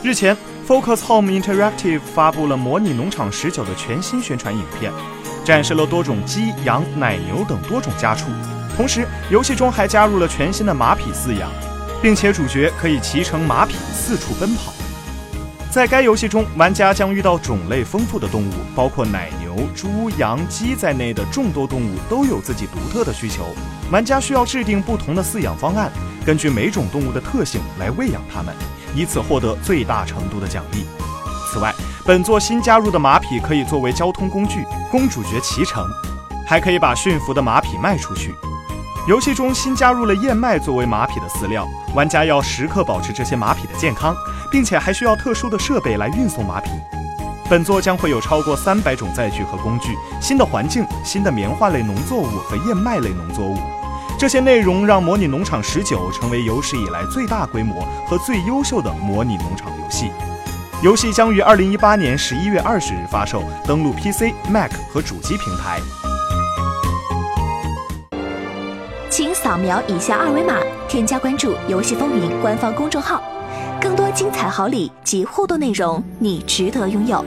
日前，Focus Home Interactive 发布了《模拟农场十九》的全新宣传影片，展示了多种鸡、羊、奶牛等多种家畜。同时，游戏中还加入了全新的马匹饲养，并且主角可以骑乘马匹四处奔跑。在该游戏中，玩家将遇到种类丰富的动物，包括奶牛、猪、羊、鸡在内的众多动物都有自己独特的需求。玩家需要制定不同的饲养方案，根据每种动物的特性来喂养它们，以此获得最大程度的奖励。此外，本作新加入的马匹可以作为交通工具，供主角骑乘，还可以把驯服的马匹卖出去。游戏中新加入了燕麦作为马匹的饲料，玩家要时刻保持这些马匹的健康，并且还需要特殊的设备来运送马匹。本作将会有超过三百种载具和工具，新的环境、新的棉花类农作物和燕麦类农作物，这些内容让《模拟农场十九》成为有史以来最大规模和最优秀的模拟农场游戏。游戏将于二零一八年十一月二十日发售，登陆 PC、Mac 和主机平台。请扫描以下二维码，添加关注“游戏风云”官方公众号，更多精彩好礼及互动内容，你值得拥有。